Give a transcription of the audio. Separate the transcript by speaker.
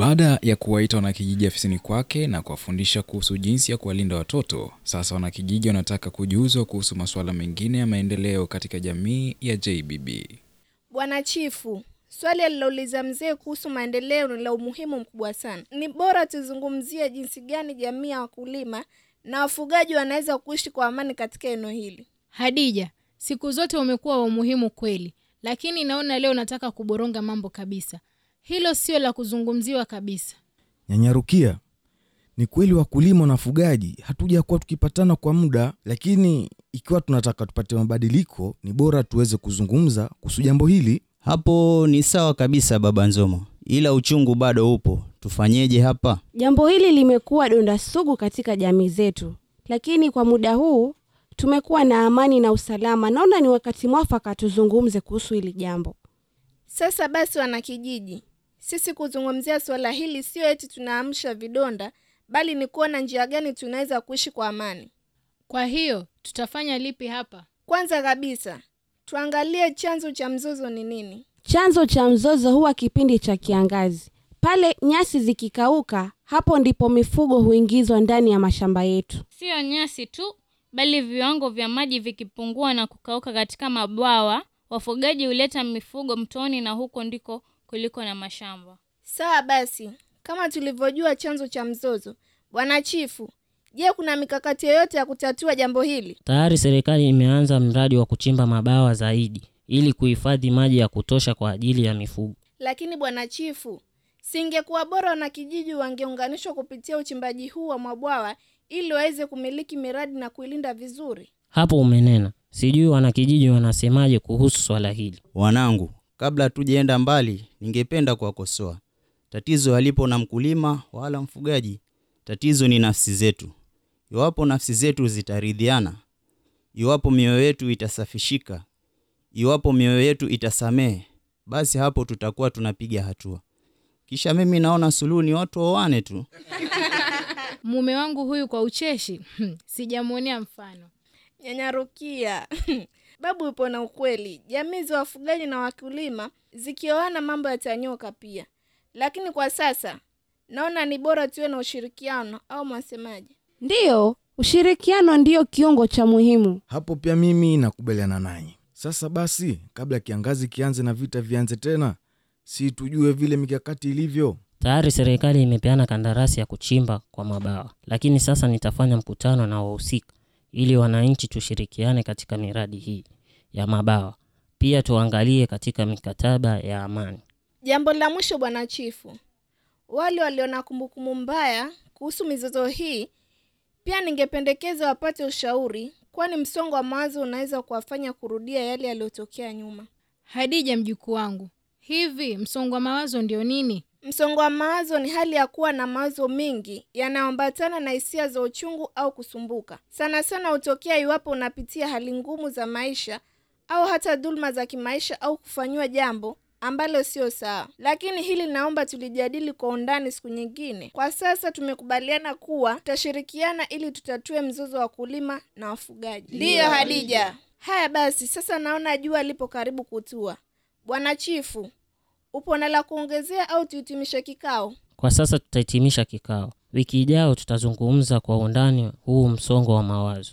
Speaker 1: Baada ya kuwaita wanakijiji afisini kwake na kuwafundisha kuhusu jinsi ya kuwalinda watoto, sasa wanakijiji wanataka kujuzwa kuhusu masuala mengine ya maendeleo katika jamii ya JBB.
Speaker 2: Bwana Chifu, swali alilouliza mzee kuhusu maendeleo ni la umuhimu mkubwa sana. Ni bora tuzungumzie jinsi gani jamii ya wakulima na wafugaji wanaweza kuishi kwa amani katika eneo hili.
Speaker 3: Hadija, siku zote umekuwa wa umuhimu kweli, lakini naona leo nataka kuboronga mambo kabisa. Hilo sio la kuzungumziwa kabisa.
Speaker 4: Nyanyarukia, ni kweli wakulima na wafugaji hatujakuwa tukipatana kwa muda, lakini ikiwa tunataka tupate mabadiliko, ni bora tuweze kuzungumza kuhusu jambo hili.
Speaker 5: Hapo ni sawa kabisa baba Nzomo, ila uchungu bado upo. Tufanyeje hapa?
Speaker 6: Jambo hili limekuwa donda sugu katika jamii zetu, lakini kwa muda huu tumekuwa na amani na usalama. Naona ni wakati mwafaka tuzungumze kuhusu hili jambo.
Speaker 2: Sasa basi, wanakijiji, sisi kuzungumzia suala hili sio eti tunaamsha vidonda, bali ni kuona njia gani tunaweza kuishi kwa amani.
Speaker 3: Kwa hiyo tutafanya lipi hapa?
Speaker 2: Kwanza kabisa tuangalie chanzo cha mzozo ni nini.
Speaker 6: Chanzo cha mzozo huwa kipindi cha kiangazi. Pale nyasi zikikauka, hapo ndipo mifugo huingizwa ndani ya mashamba yetu.
Speaker 7: Siyo nyasi tu, bali viwango vya maji vikipungua na kukauka katika mabwawa, wafugaji huleta mifugo mtoni, na huko ndiko kuliko na mashamba.
Speaker 2: Sawa basi, kama tulivyojua chanzo cha mzozo, bwana chifu, je, kuna mikakati yoyote ya kutatua jambo hili?
Speaker 8: Tayari serikali imeanza mradi wa kuchimba mabawa zaidi ili kuhifadhi maji ya kutosha kwa ajili ya mifugo.
Speaker 2: Lakini bwana chifu, singekuwa bora wanakijiji wangeunganishwa kupitia uchimbaji huu wa mabwawa ili waweze kumiliki miradi na kuilinda vizuri?
Speaker 8: Hapo umenena. Sijui wanakijiji wanasemaje kuhusu swala hili.
Speaker 5: Wanangu, kabla tujaenda mbali, ningependa kuwakosoa. Tatizo halipo na mkulima wala mfugaji, tatizo ni nafsi zetu. Iwapo nafsi zetu zitaridhiana, iwapo mioyo yetu itasafishika, iwapo mioyo yetu itasamehe, basi hapo tutakuwa tunapiga hatua. Kisha mimi naona suluhu ni watu waoane tu.
Speaker 3: Mume wangu huyu kwa ucheshi sijamwonea mfano.
Speaker 2: Nyanyarukia babu ipo na ukweli. Jamii za wafugaji na wakulima zikioana, mambo yatanyoka pia, lakini kwa sasa naona ni bora tuwe na ushirikiano, au mwasemaje?
Speaker 6: Ndiyo, ushirikiano ndiyo kiungo cha muhimu.
Speaker 4: Hapo pia mimi nakubaliana nanyi. Sasa basi, kabla kiangazi kianze na vita vianze tena, si tujue vile mikakati ilivyo.
Speaker 8: Tayari serikali imepeana kandarasi ya kuchimba kwa mabawa, lakini sasa nitafanya mkutano na wahusika ili wananchi tushirikiane katika miradi hii ya mabawa. Pia tuangalie katika mikataba ya amani.
Speaker 2: Jambo la mwisho, bwana chifu, wale waliona kumbukumbu mbaya kuhusu mizozo hii, pia ningependekeza wapate ushauri, kwani msongo wa mawazo unaweza kuwafanya kurudia yale yaliyotokea nyuma.
Speaker 3: Hadija, mjukuu wangu, hivi msongo wa mawazo ndio nini?
Speaker 2: Msongo wa mawazo ni hali ya kuwa na mawazo mengi yanayoambatana na hisia za uchungu au kusumbuka. Sana sana hutokea iwapo unapitia hali ngumu za maisha au hata dhuluma za kimaisha au kufanyiwa jambo ambalo sio sawa. Lakini hili naomba tulijadili kwa undani siku nyingine. Kwa sasa tumekubaliana kuwa tutashirikiana ili tutatue mzozo wa wakulima na wafugaji. Ndiyo Hadija. Haya basi, sasa naona jua lipo karibu kutua. Bwana Chifu, upo na la kuongezea au tuhitimishe kikao?
Speaker 8: Kwa sasa tutahitimisha kikao. Wiki ijayo tutazungumza kwa undani huu msongo wa mawazo.